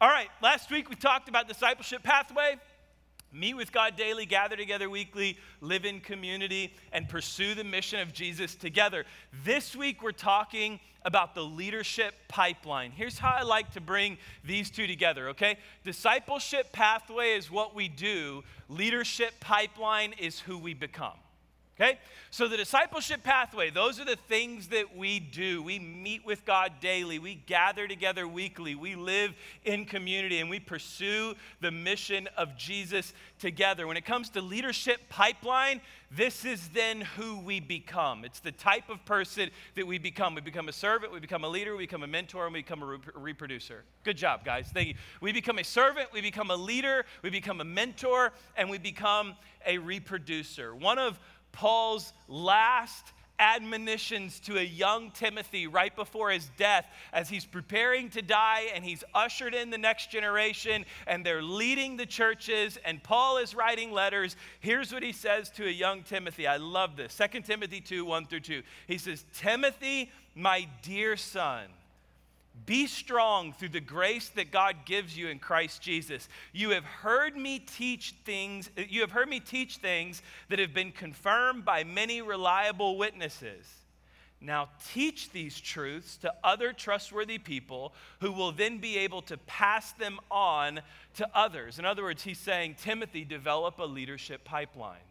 All right, last week we talked about discipleship pathway. Meet with God daily, gather together weekly, live in community, and pursue the mission of Jesus together. This week we're talking about the leadership pipeline. Here's how I like to bring these two together, okay? Discipleship pathway is what we do, leadership pipeline is who we become. Okay? So, the discipleship pathway, those are the things that we do. We meet with God daily, we gather together weekly, we live in community, and we pursue the mission of Jesus together. When it comes to leadership pipeline, this is then who we become. It's the type of person that we become. We become a servant, we become a leader, we become a mentor, and we become a re- reproducer. Good job, guys. Thank you. We become a servant, we become a leader, we become a mentor, and we become a reproducer. One of Paul's last admonitions to a young Timothy right before his death as he's preparing to die and he's ushered in the next generation and they're leading the churches and Paul is writing letters. Here's what he says to a young Timothy. I love this. 2 Timothy 2 1 through 2. He says, Timothy, my dear son, be strong through the grace that God gives you in Christ Jesus. You have heard me teach things, you have heard me teach things that have been confirmed by many reliable witnesses. Now teach these truths to other trustworthy people who will then be able to pass them on to others. In other words, he's saying, Timothy, develop a leadership pipeline.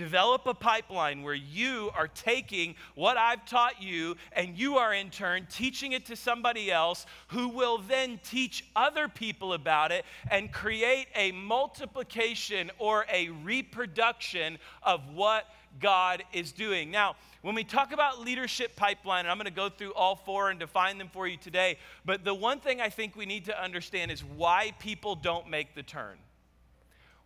Develop a pipeline where you are taking what I've taught you and you are in turn teaching it to somebody else who will then teach other people about it and create a multiplication or a reproduction of what God is doing. Now, when we talk about leadership pipeline, and I'm going to go through all four and define them for you today, but the one thing I think we need to understand is why people don't make the turn.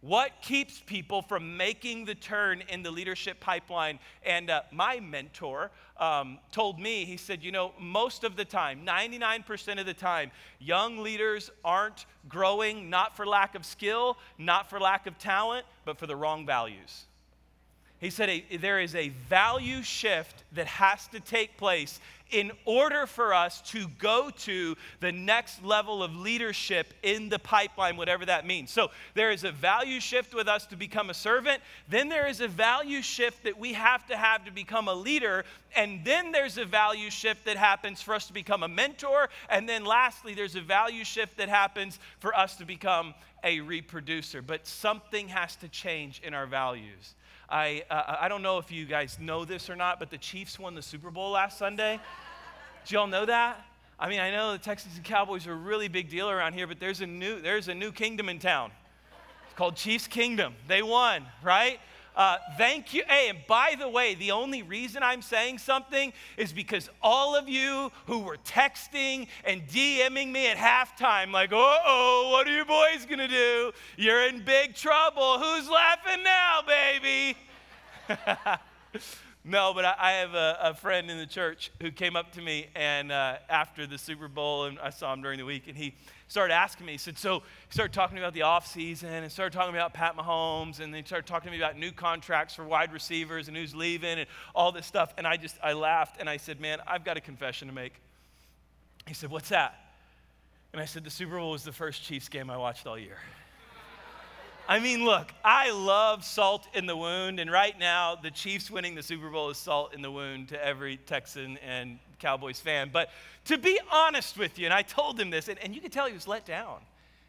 What keeps people from making the turn in the leadership pipeline? And uh, my mentor um, told me, he said, you know, most of the time, 99% of the time, young leaders aren't growing not for lack of skill, not for lack of talent, but for the wrong values. He said a, there is a value shift that has to take place in order for us to go to the next level of leadership in the pipeline, whatever that means. So there is a value shift with us to become a servant. Then there is a value shift that we have to have to become a leader. And then there's a value shift that happens for us to become a mentor. And then lastly, there's a value shift that happens for us to become a reproducer. But something has to change in our values. I, uh, I don't know if you guys know this or not, but the Chiefs won the Super Bowl last Sunday. Do y'all know that? I mean, I know the Texans and Cowboys are a really big deal around here, but there's a new, there's a new kingdom in town. It's called Chiefs Kingdom. They won, right? Uh, thank you. Hey, and by the way, the only reason I'm saying something is because all of you who were texting and DMing me at halftime, like, uh oh, what are you boys gonna do? You're in big trouble. Who's laughing now, baby? No, but I, I have a, a, friend in the church who came up to me and uh, after the Super Bowl, and I saw him during the week, and he started asking me. He said, "So," he started talking about the off season, and started talking about Pat Mahomes, and then he started talking to me about new contracts for wide receivers and who's leaving and all this stuff. And I just I laughed and I said, "Man, I've got a confession to make." He said, "What's that?" And I said, "The Super Bowl was the first Chiefs game I watched all year." I mean, look, I love salt in the wound, and right now, the Chiefs winning the Super Bowl is salt in the wound to every Texan and Cowboys fan. But to be honest with you, and I told him this, and, and you could tell he was let down.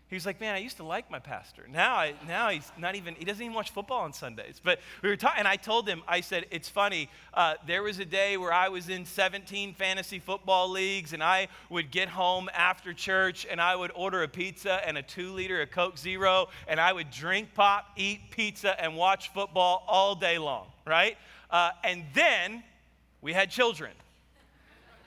He was like, man, I used to like my pastor. Now, I, now he's not even, he doesn't even watch football on Sundays. But we were talking, and I told him, I said, it's funny. Uh, there was a day where I was in 17 fantasy football leagues, and I would get home after church, and I would order a pizza and a two liter of Coke Zero, and I would drink pop, eat pizza, and watch football all day long, right? Uh, and then we had children.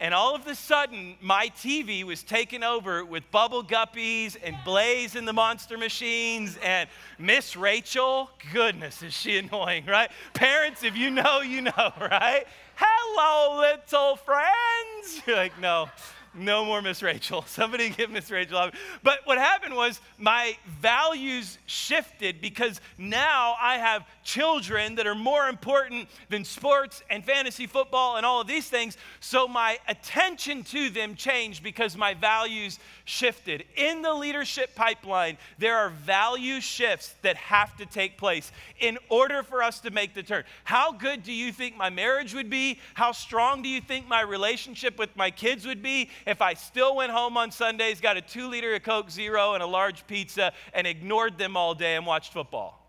And all of a sudden, my TV was taken over with Bubble Guppies and Blaze and the Monster Machines and Miss Rachel. Goodness, is she annoying, right? Parents, if you know, you know, right? Hello, little friends. You're like, no, No more Miss Rachel. Somebody give Miss Rachel. Up. But what happened was my values shifted because now I have children that are more important than sports and fantasy football and all of these things. So my attention to them changed because my values shifted. In the leadership pipeline, there are value shifts that have to take place in order for us to make the turn. How good do you think my marriage would be? How strong do you think my relationship with my kids would be if I still went home on Sundays, got a two liter of Coke Zero and a large pizza, and ignored them all day and watched football?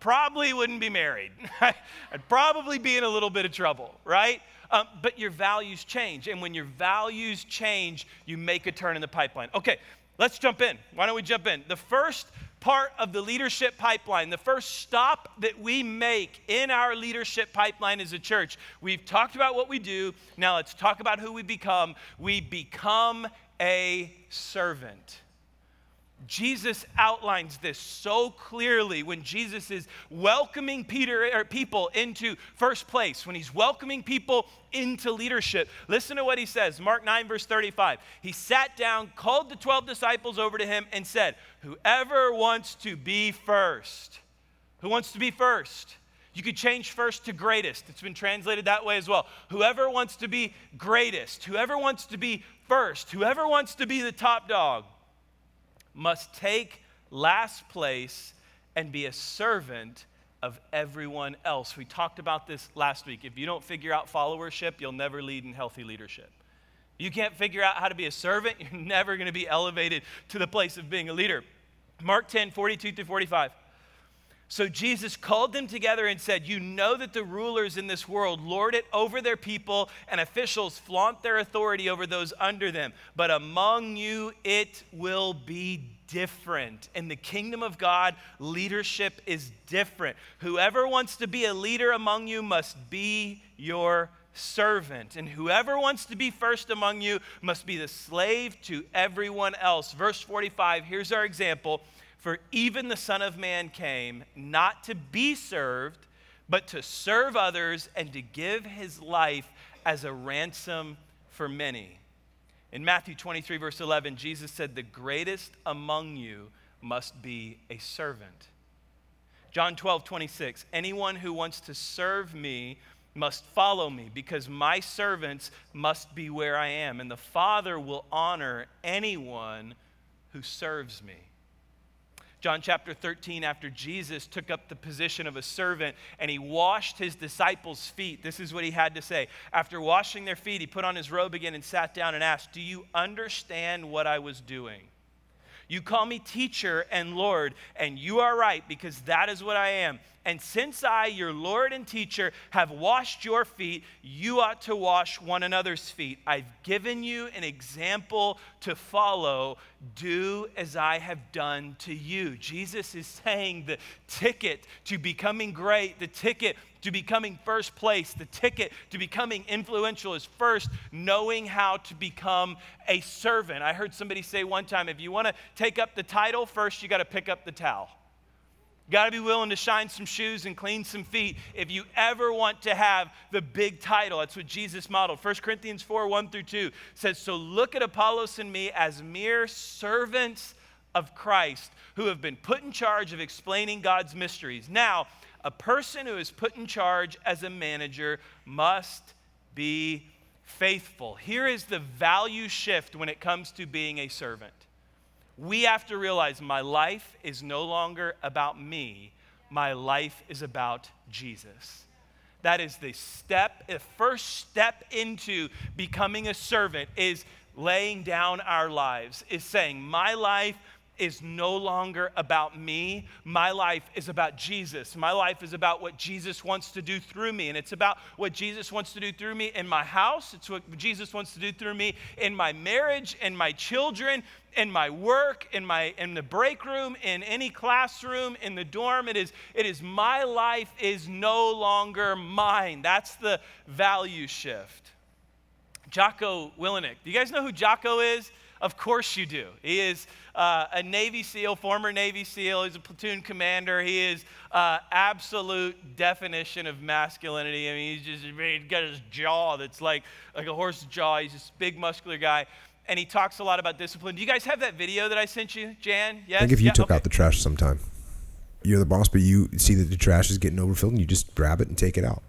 Probably wouldn't be married. I'd probably be in a little bit of trouble, right? Um, but your values change. And when your values change, you make a turn in the pipeline. Okay, let's jump in. Why don't we jump in? The first part of the leadership pipeline, the first stop that we make in our leadership pipeline as a church, we've talked about what we do. Now let's talk about who we become. We become a servant. Jesus outlines this so clearly when Jesus is welcoming Peter or people into first place, when he's welcoming people into leadership. Listen to what he says. Mark 9 verse 35. He sat down, called the 12 disciples over to him and said, "Whoever wants to be first, who wants to be first? You could change first to greatest. It's been translated that way as well. Whoever wants to be greatest, whoever wants to be first, whoever wants to be the top dog, must take last place and be a servant of everyone else. We talked about this last week. If you don't figure out followership, you'll never lead in healthy leadership. You can't figure out how to be a servant, you're never going to be elevated to the place of being a leader. Mark 10, 42 through 45. So Jesus called them together and said, You know that the rulers in this world lord it over their people, and officials flaunt their authority over those under them. But among you it will be different. In the kingdom of God, leadership is different. Whoever wants to be a leader among you must be your servant. And whoever wants to be first among you must be the slave to everyone else. Verse 45, here's our example. For even the Son of Man came not to be served, but to serve others and to give his life as a ransom for many. In Matthew 23, verse 11, Jesus said, The greatest among you must be a servant. John 12, 26, anyone who wants to serve me must follow me because my servants must be where I am, and the Father will honor anyone who serves me. John chapter 13, after Jesus took up the position of a servant and he washed his disciples' feet, this is what he had to say. After washing their feet, he put on his robe again and sat down and asked, Do you understand what I was doing? You call me teacher and Lord, and you are right because that is what I am. And since I, your Lord and teacher, have washed your feet, you ought to wash one another's feet. I've given you an example to follow. Do as I have done to you. Jesus is saying the ticket to becoming great, the ticket to becoming first place, the ticket to becoming influential is first knowing how to become a servant. I heard somebody say one time if you want to take up the title, first you got to pick up the towel. Got to be willing to shine some shoes and clean some feet if you ever want to have the big title. That's what Jesus modeled. 1 Corinthians 4 1 through 2 says, So look at Apollos and me as mere servants of Christ who have been put in charge of explaining God's mysteries. Now, a person who is put in charge as a manager must be faithful. Here is the value shift when it comes to being a servant we have to realize my life is no longer about me, my life is about Jesus. That is the step, the first step into becoming a servant is laying down our lives, is saying, My life is no longer about me. My life is about Jesus. My life is about what Jesus wants to do through me. And it's about what Jesus wants to do through me in my house. It's what Jesus wants to do through me in my marriage, in my children, in my work, in my in the break room, in any classroom, in the dorm. It is, it is my life is no longer mine. That's the value shift. Jocko Willink. Do you guys know who Jocko is? Of course you do. He is uh, a Navy SEAL, former Navy SEAL. He's a platoon commander. He is uh, absolute definition of masculinity. I mean, he's just he's got his jaw that's like like a horse's jaw. He's this big, muscular guy. And he talks a lot about discipline. Do you guys have that video that I sent you, Jan? Yes. Like if you yeah? took okay. out the trash sometime. You're the boss, but you see that the trash is getting overfilled and you just grab it and take it out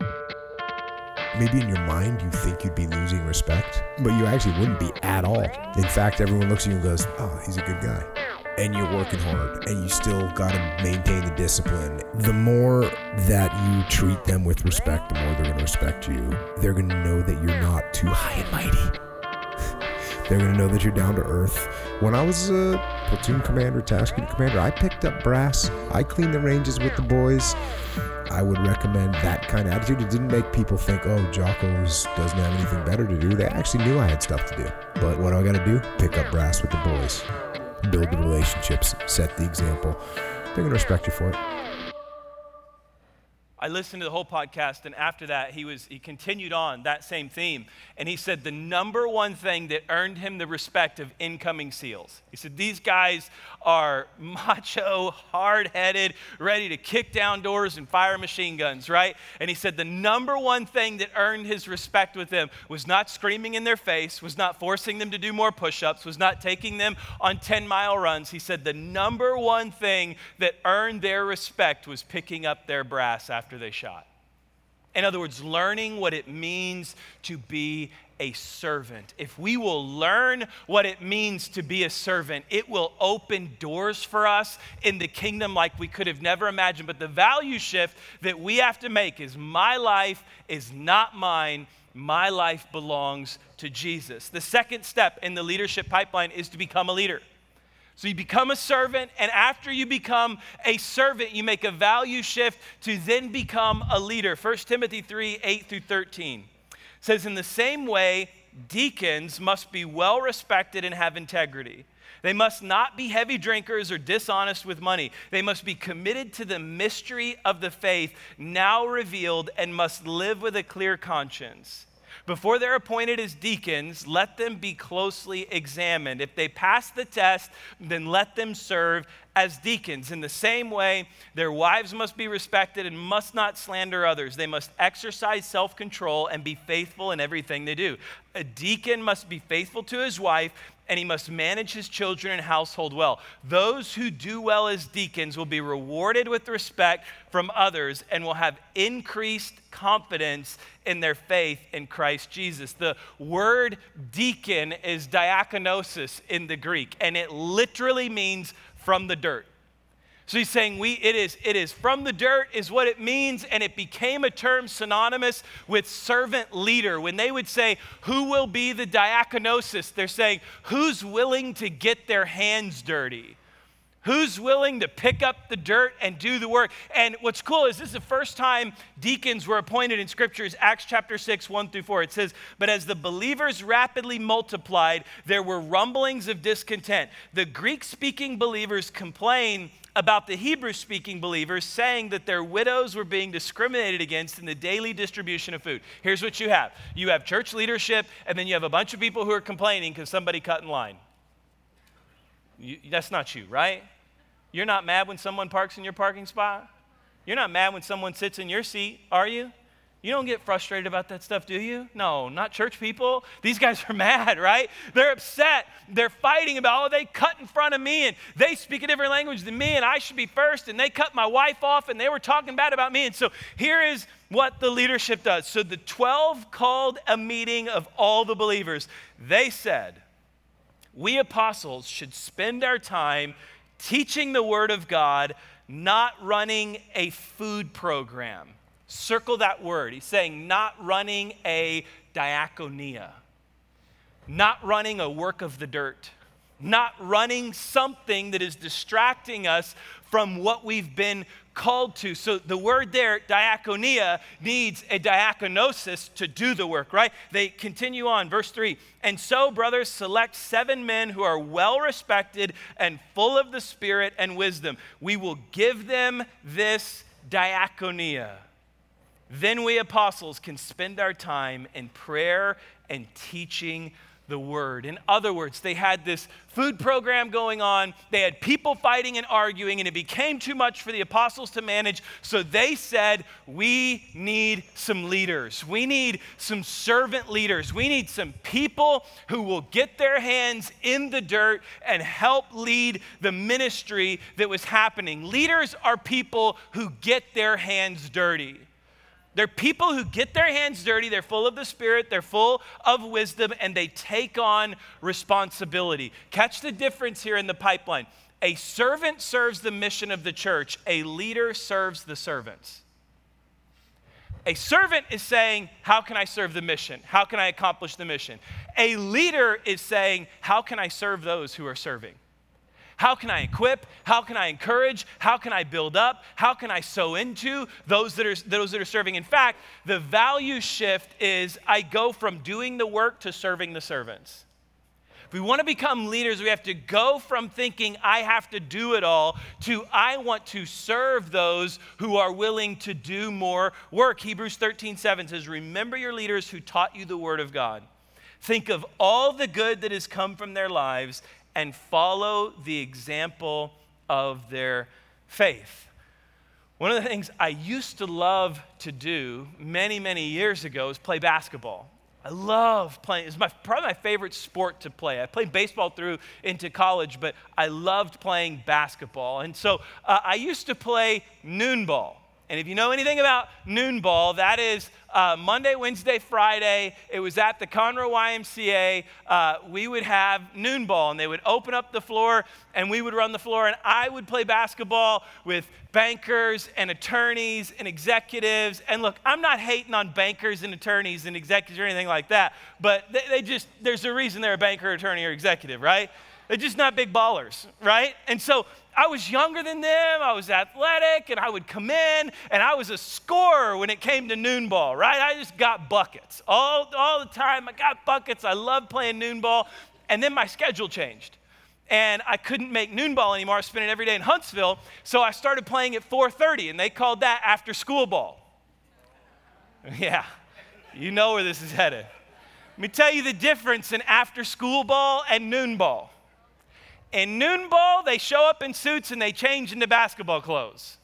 maybe in your mind you think you'd be losing respect, but you actually wouldn't be at all. In fact, everyone looks at you and goes, oh, he's a good guy. And you're working hard and you still got to maintain the discipline. The more that you treat them with respect, the more they're going to respect you. They're going to know that you're not too high and mighty. they're going to know that you're down to earth. When I was a platoon commander, task unit commander, I picked up brass. I cleaned the ranges with the boys. I would recommend that kind of attitude. It didn't make people think, oh, Jocko's doesn't have anything better to do. They actually knew I had stuff to do. But what do I got to do? Pick up brass with the boys, build the relationships, set the example. They're going to respect you for it. I listened to the whole podcast, and after that, he, was, he continued on that same theme. And he said the number one thing that earned him the respect of incoming SEALs. He said, These guys are macho, hard headed, ready to kick down doors and fire machine guns, right? And he said the number one thing that earned his respect with them was not screaming in their face, was not forcing them to do more push ups, was not taking them on 10 mile runs. He said the number one thing that earned their respect was picking up their brass after after they shot. In other words, learning what it means to be a servant. If we will learn what it means to be a servant, it will open doors for us in the kingdom like we could have never imagined. But the value shift that we have to make is my life is not mine. My life belongs to Jesus. The second step in the leadership pipeline is to become a leader. So you become a servant, and after you become a servant, you make a value shift to then become a leader. 1 Timothy 3 8 through 13 says, In the same way, deacons must be well respected and have integrity. They must not be heavy drinkers or dishonest with money. They must be committed to the mystery of the faith now revealed and must live with a clear conscience. Before they're appointed as deacons, let them be closely examined. If they pass the test, then let them serve as deacons. In the same way, their wives must be respected and must not slander others. They must exercise self control and be faithful in everything they do. A deacon must be faithful to his wife and he must manage his children and household well. Those who do well as deacons will be rewarded with respect from others and will have increased confidence in their faith in Christ Jesus. The word deacon is diakonosis in the Greek, and it literally means from the dirt. So he's saying we it is it is from the dirt is what it means and it became a term synonymous with servant leader. When they would say who will be the diakonosis, they're saying who's willing to get their hands dirty. Who's willing to pick up the dirt and do the work? And what's cool is this is the first time deacons were appointed in scriptures, Acts chapter 6, 1 through 4. It says, But as the believers rapidly multiplied, there were rumblings of discontent. The Greek speaking believers complained about the Hebrew speaking believers saying that their widows were being discriminated against in the daily distribution of food. Here's what you have you have church leadership, and then you have a bunch of people who are complaining because somebody cut in line. You, that's not you, right? You're not mad when someone parks in your parking spot. You're not mad when someone sits in your seat, are you? You don't get frustrated about that stuff, do you? No, not church people. These guys are mad, right? They're upset. They're fighting about, oh, they cut in front of me and they speak a different language than me and I should be first and they cut my wife off and they were talking bad about me. And so here is what the leadership does. So the 12 called a meeting of all the believers. They said, we apostles should spend our time teaching the word of God, not running a food program. Circle that word. He's saying not running a diaconia, not running a work of the dirt, not running something that is distracting us from what we've been called to. So the word there, diaconia, needs a diaconosis to do the work, right? They continue on, verse 3. And so, brothers, select seven men who are well respected and full of the Spirit and wisdom. We will give them this diaconia. Then we apostles can spend our time in prayer and teaching the word. In other words, they had this food program going on, they had people fighting and arguing, and it became too much for the apostles to manage. So they said, We need some leaders. We need some servant leaders. We need some people who will get their hands in the dirt and help lead the ministry that was happening. Leaders are people who get their hands dirty. They're people who get their hands dirty, they're full of the Spirit, they're full of wisdom, and they take on responsibility. Catch the difference here in the pipeline. A servant serves the mission of the church, a leader serves the servants. A servant is saying, How can I serve the mission? How can I accomplish the mission? A leader is saying, How can I serve those who are serving? How can I equip? How can I encourage? How can I build up? How can I sow into those that are, those that are serving? In fact, the value shift is I go from doing the work to serving the servants. If we want to become leaders, we have to go from thinking I have to do it all to I want to serve those who are willing to do more work. Hebrews 13, 7 says, Remember your leaders who taught you the word of God. Think of all the good that has come from their lives and follow the example of their faith. One of the things I used to love to do many, many years ago is play basketball. I love playing. It's my, probably my favorite sport to play. I played baseball through into college, but I loved playing basketball. And so uh, I used to play noon ball. And if you know anything about noon ball, that is uh, Monday, Wednesday, Friday. It was at the Conroe YMCA. Uh, we would have noon ball, and they would open up the floor, and we would run the floor, and I would play basketball with bankers and attorneys and executives. And look, I'm not hating on bankers and attorneys and executives or anything like that, but they, they just, there's a reason they're a banker, attorney, or executive, right? They're just not big ballers, right? And so I was younger than them, I was athletic, and I would come in, and I was a scorer when it came to noon ball, right? I just got buckets all, all the time. I got buckets. I loved playing noon ball. And then my schedule changed. And I couldn't make noon ball anymore. I was spending every day in Huntsville. So I started playing at 4:30, and they called that after school ball. Yeah, you know where this is headed. Let me tell you the difference in after school ball and noon ball. In noon ball, they show up in suits and they change into basketball clothes.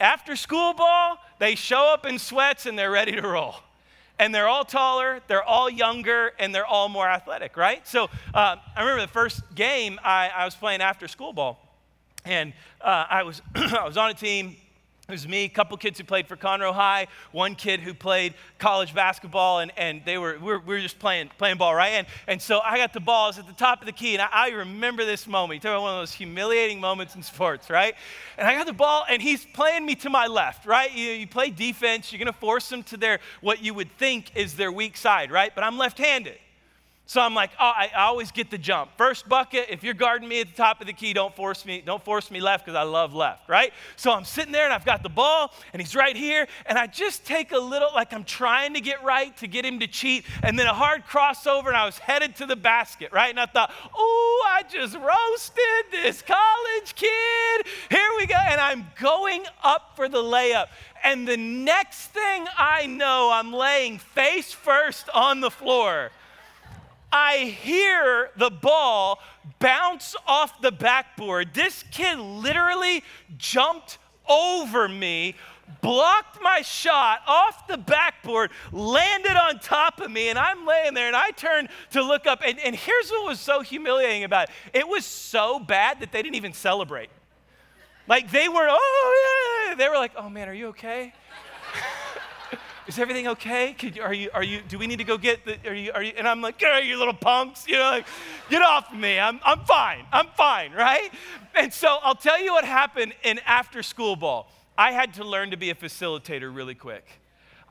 After school ball, they show up in sweats and they're ready to roll. And they're all taller, they're all younger, and they're all more athletic, right? So uh, I remember the first game I, I was playing after school ball, and uh, I, was, I was on a team it was me, a couple kids who played for Conroe High, one kid who played college basketball, and, and they were, we were, we were just playing, playing ball, right? And, and so I got the ball, at the top of the key, and I, I remember this moment. You talk about one of those humiliating moments in sports, right? And I got the ball, and he's playing me to my left, right? You, you play defense, you're gonna force them to their, what you would think is their weak side, right? But I'm left handed. So I'm like, oh, I, always get the jump. First bucket, if you're guarding me at the top of the key, don't force me, don't force me left because I love left, right? So I'm sitting there and I've got the ball and he's right here, and I just take a little, like I'm trying to get right to get him to cheat, and then a hard crossover, and I was headed to the basket, right? And I thought, oh, I just roasted this college kid. Here we go. And I'm going up for the layup. And the next thing I know, I'm laying face first on the floor. I hear the ball bounce off the backboard. This kid literally jumped over me, blocked my shot off the backboard, landed on top of me, and I'm laying there and I turned to look up. And, and here's what was so humiliating about it it was so bad that they didn't even celebrate. Like they were, oh, yeah. They were like, oh man, are you okay? Is everything okay? You, are you, are you, do we need to go get the, are you, are you, and I'm like, oh, you little punks, you know, like, get off me. I'm, I'm fine. I'm fine, right? And so I'll tell you what happened in after school ball. I had to learn to be a facilitator really quick.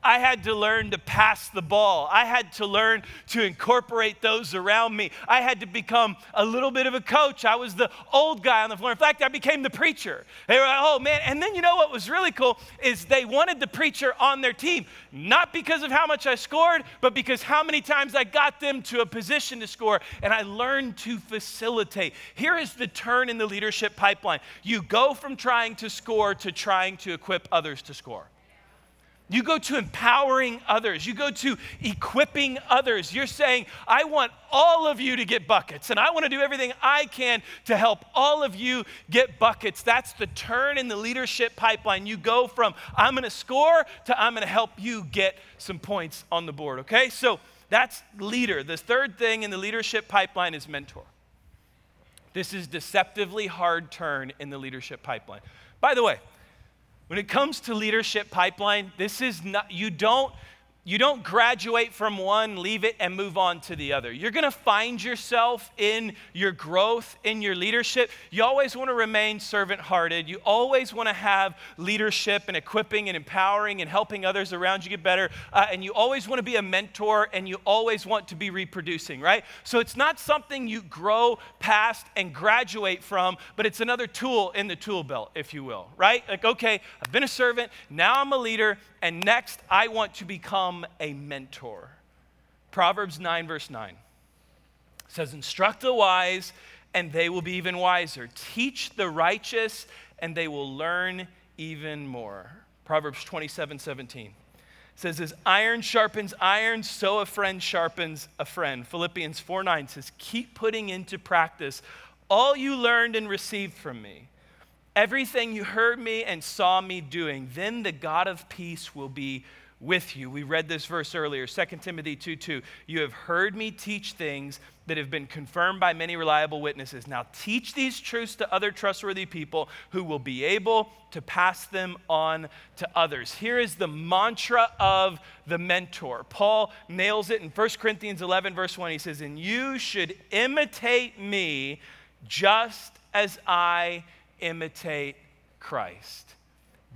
I had to learn to pass the ball. I had to learn to incorporate those around me. I had to become a little bit of a coach. I was the old guy on the floor. In fact, I became the preacher. They were like, oh man. And then you know what was really cool is they wanted the preacher on their team, not because of how much I scored, but because how many times I got them to a position to score. And I learned to facilitate. Here is the turn in the leadership pipeline you go from trying to score to trying to equip others to score. You go to empowering others. You go to equipping others. You're saying, I want all of you to get buckets, and I want to do everything I can to help all of you get buckets. That's the turn in the leadership pipeline. You go from, I'm going to score, to I'm going to help you get some points on the board, okay? So that's leader. The third thing in the leadership pipeline is mentor. This is deceptively hard turn in the leadership pipeline. By the way, when it comes to leadership pipeline, this is not, you don't you don't graduate from one, leave it, and move on to the other. You're gonna find yourself in your growth, in your leadership. You always wanna remain servant hearted. You always wanna have leadership and equipping and empowering and helping others around you get better. Uh, and you always wanna be a mentor and you always want to be reproducing, right? So it's not something you grow past and graduate from, but it's another tool in the tool belt, if you will, right? Like, okay, I've been a servant, now I'm a leader and next, I want to become a mentor. Proverbs 9, verse 9 says, Instruct the wise, and they will be even wiser. Teach the righteous, and they will learn even more. Proverbs 27, 17 says, As iron sharpens iron, so a friend sharpens a friend. Philippians 4 9 says, Keep putting into practice all you learned and received from me everything you heard me and saw me doing, then the God of peace will be with you. We read this verse earlier, 2 Timothy 2 2. You have heard me teach things that have been confirmed by many reliable witnesses. Now teach these truths to other trustworthy people who will be able to pass them on to others. Here is the mantra of the mentor. Paul nails it in 1 Corinthians 11, verse 1. He says, And you should imitate me just as I imitate Christ.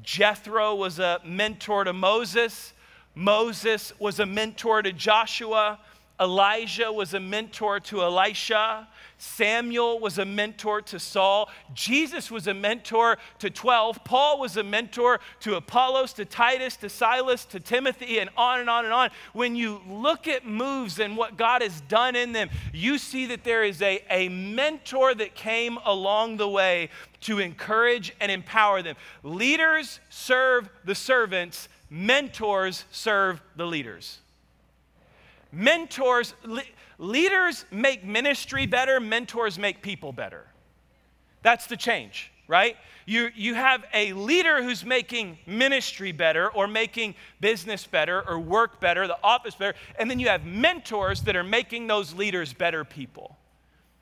Jethro was a mentor to Moses. Moses was a mentor to Joshua. Elijah was a mentor to Elisha. Samuel was a mentor to Saul. Jesus was a mentor to 12. Paul was a mentor to Apollos, to Titus, to Silas, to Timothy, and on and on and on. When you look at moves and what God has done in them, you see that there is a, a mentor that came along the way to encourage and empower them. Leaders serve the servants, mentors serve the leaders. Mentors, le- leaders make ministry better, mentors make people better. That's the change, right? You, you have a leader who's making ministry better or making business better or work better, the office better, and then you have mentors that are making those leaders better people.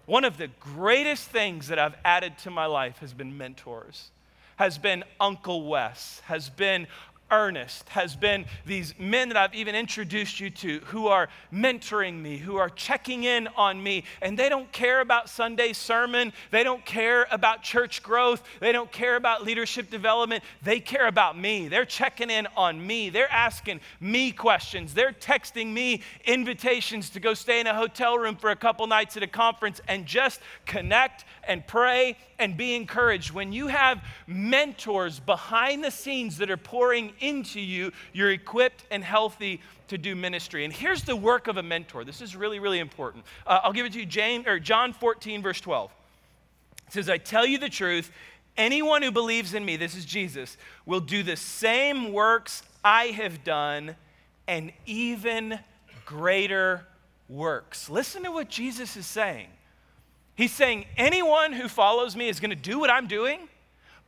One of the greatest things that I've added to my life has been mentors, has been Uncle Wes, has been Ernest has been these men that I've even introduced you to who are mentoring me, who are checking in on me, and they don't care about Sunday sermon. They don't care about church growth. They don't care about leadership development. They care about me. They're checking in on me. They're asking me questions. They're texting me invitations to go stay in a hotel room for a couple nights at a conference and just connect and pray and be encouraged. When you have mentors behind the scenes that are pouring into you, you're equipped and healthy to do ministry. And here's the work of a mentor. This is really, really important. Uh, I'll give it to you, James or John 14, verse 12. It says, I tell you the truth, anyone who believes in me, this is Jesus, will do the same works I have done and even greater works. Listen to what Jesus is saying. He's saying, anyone who follows me is going to do what I'm doing,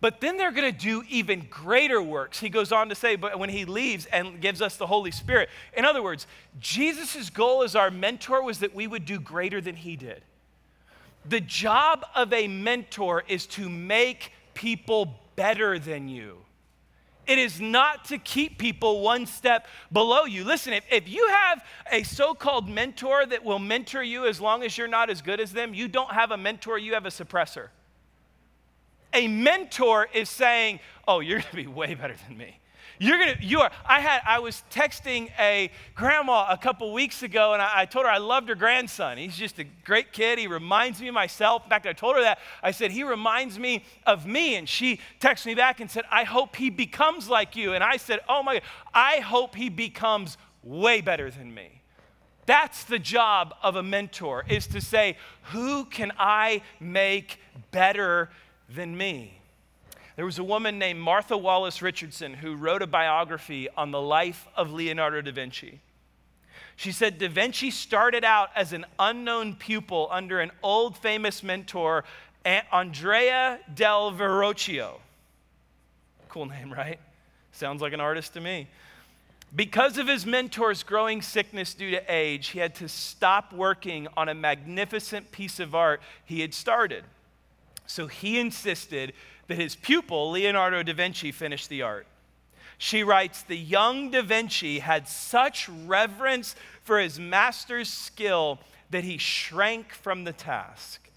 but then they're going to do even greater works. He goes on to say, but when he leaves and gives us the Holy Spirit. In other words, Jesus' goal as our mentor was that we would do greater than he did. The job of a mentor is to make people better than you. It is not to keep people one step below you. Listen, if, if you have a so called mentor that will mentor you as long as you're not as good as them, you don't have a mentor, you have a suppressor. A mentor is saying, Oh, you're gonna be way better than me. You're gonna, you are. I had, I was texting a grandma a couple weeks ago, and I, I, told her I loved her grandson. He's just a great kid. He reminds me of myself. In fact, I told her that. I said he reminds me of me, and she texted me back and said, "I hope he becomes like you." And I said, "Oh my, God, I hope he becomes way better than me." That's the job of a mentor: is to say, "Who can I make better than me?" There was a woman named Martha Wallace Richardson who wrote a biography on the life of Leonardo da Vinci. She said Da Vinci started out as an unknown pupil under an old famous mentor, Andrea del Verrocchio. Cool name, right? Sounds like an artist to me. Because of his mentor's growing sickness due to age, he had to stop working on a magnificent piece of art he had started. So he insisted that his pupil, Leonardo da Vinci, finished the art. She writes The young Da Vinci had such reverence for his master's skill that he shrank from the task.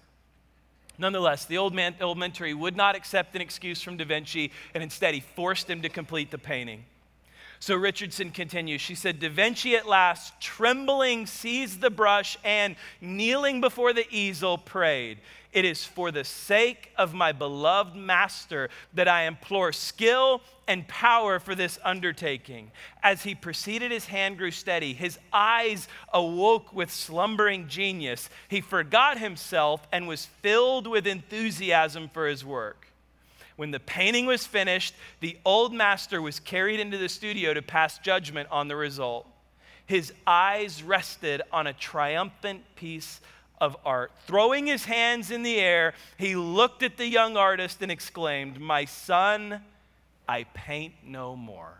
Nonetheless, the old, man, old mentor would not accept an excuse from Da Vinci, and instead he forced him to complete the painting. So Richardson continues. She said, Da Vinci at last, trembling, seized the brush and, kneeling before the easel, prayed. It is for the sake of my beloved master that I implore skill and power for this undertaking. As he proceeded, his hand grew steady. His eyes awoke with slumbering genius. He forgot himself and was filled with enthusiasm for his work. When the painting was finished, the old master was carried into the studio to pass judgment on the result. His eyes rested on a triumphant piece of art. Throwing his hands in the air, he looked at the young artist and exclaimed, My son, I paint no more.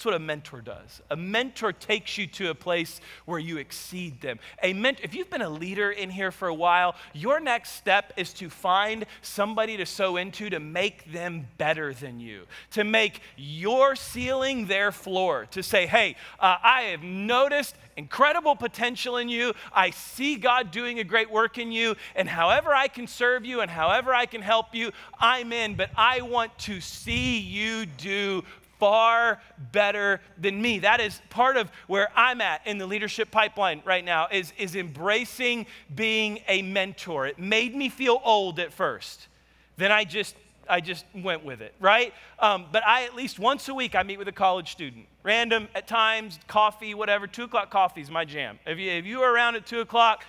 That's what a mentor does. A mentor takes you to a place where you exceed them. A mentor, if you've been a leader in here for a while, your next step is to find somebody to sow into to make them better than you, to make your ceiling their floor, to say, hey, uh, I have noticed incredible potential in you. I see God doing a great work in you, and however I can serve you and however I can help you, I'm in, but I want to see you do far better than me. That is part of where I'm at in the leadership pipeline right now is, is embracing being a mentor. It made me feel old at first. Then I just I just went with it, right? Um, but I at least once a week I meet with a college student, random at times, coffee, whatever. Two o'clock coffee is my jam. If you if you are around at two o'clock,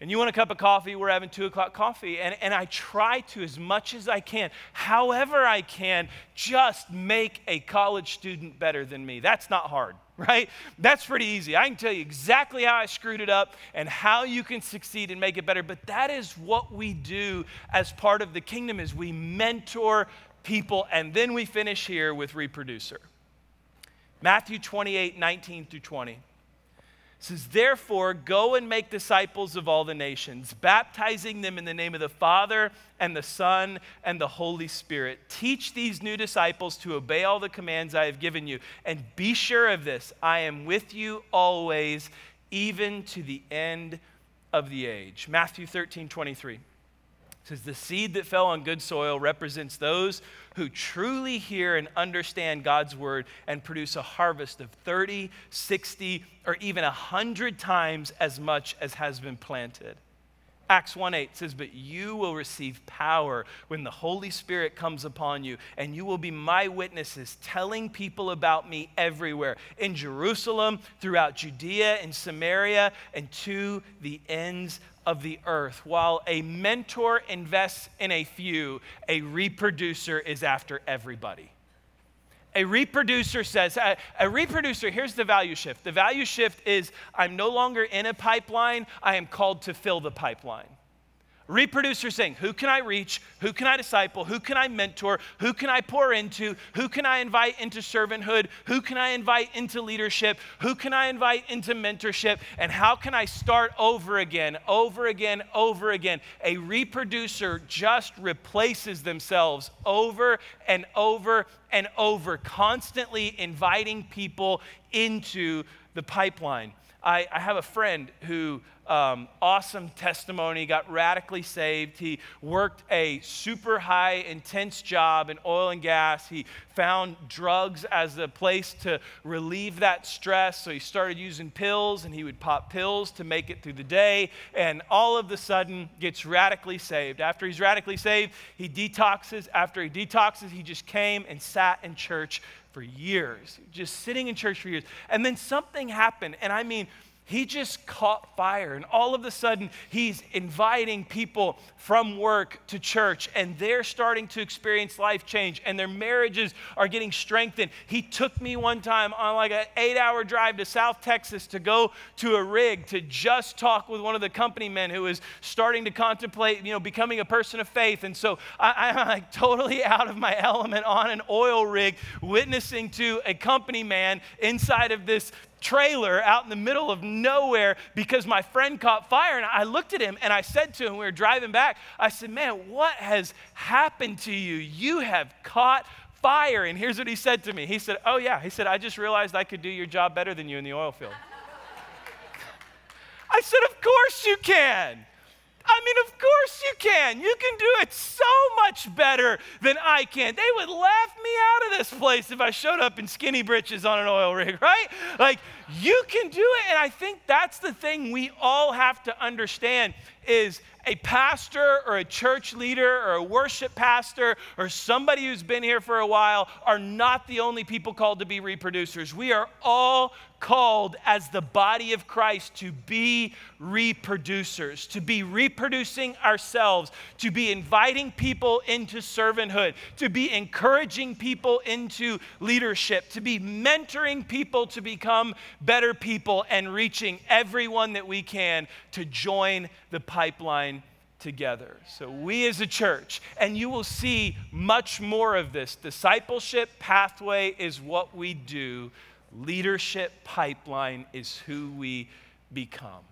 and you want a cup of coffee, we're having two o'clock coffee. And, and I try to, as much as I can, however I can, just make a college student better than me. That's not hard, right? That's pretty easy. I can tell you exactly how I screwed it up and how you can succeed and make it better. But that is what we do as part of the kingdom is we mentor people and then we finish here with reproducer. Matthew 28, 19 through 20 says, Therefore, go and make disciples of all the nations, baptizing them in the name of the Father and the Son and the Holy Spirit. Teach these new disciples to obey all the commands I have given you. And be sure of this I am with you always, even to the end of the age. Matthew 13, 23 says the seed that fell on good soil represents those who truly hear and understand God's word and produce a harvest of 30, 60, or even 100 times as much as has been planted. Acts 1 8 says, But you will receive power when the Holy Spirit comes upon you, and you will be my witnesses, telling people about me everywhere in Jerusalem, throughout Judea and Samaria, and to the ends of the earth. While a mentor invests in a few, a reproducer is after everybody. A reproducer says, a, a, reproducer, here's the value shift. The value shift is I'm no longer in a pipeline, I am called to fill the pipeline. Reproducer saying, Who can I reach? Who can I disciple? Who can I mentor? Who can I pour into? Who can I invite into servanthood? Who can I invite into leadership? Who can I invite into mentorship? And how can I start over again, over again, over again? A reproducer just replaces themselves over and over and over, constantly inviting people into the pipeline. I, I have a friend who um, awesome testimony, got radically saved. He worked a super high, intense job in oil and gas. He found drugs as a place to relieve that stress. So he started using pills and he would pop pills to make it through the day. And all of a sudden gets radically saved. After he's radically saved, he detoxes. After he detoxes, he just came and sat in church for years, just sitting in church for years. And then something happened. And I mean, he just caught fire. And all of a sudden, he's inviting people from work to church, and they're starting to experience life change, and their marriages are getting strengthened. He took me one time on like an eight hour drive to South Texas to go to a rig to just talk with one of the company men who was starting to contemplate, you know, becoming a person of faith. And so I, I'm like totally out of my element on an oil rig, witnessing to a company man inside of this trailer out in the middle of nowhere because my friend caught fire. And I looked at him and I said to him, we were driving back, I said, Man, what has happened to you? You have caught fire. And here's what he said to me He said, Oh, yeah. He said, I just realized I could do your job better than you in the oil field. I said, Of course you can. I mean, of course can. You can do it so much better than I can. They would laugh me out of this place if I showed up in skinny britches on an oil rig, right? Like, you can do it. And I think that's the thing we all have to understand is a pastor or a church leader or a worship pastor or somebody who's been here for a while are not the only people called to be reproducers. We are all called as the body of Christ to be reproducers, to be reproducing ourselves, to be inviting people into servanthood, to be encouraging people into leadership, to be mentoring people to become better people and reaching everyone that we can to join the pipeline together. So, we as a church, and you will see much more of this. Discipleship pathway is what we do, leadership pipeline is who we become.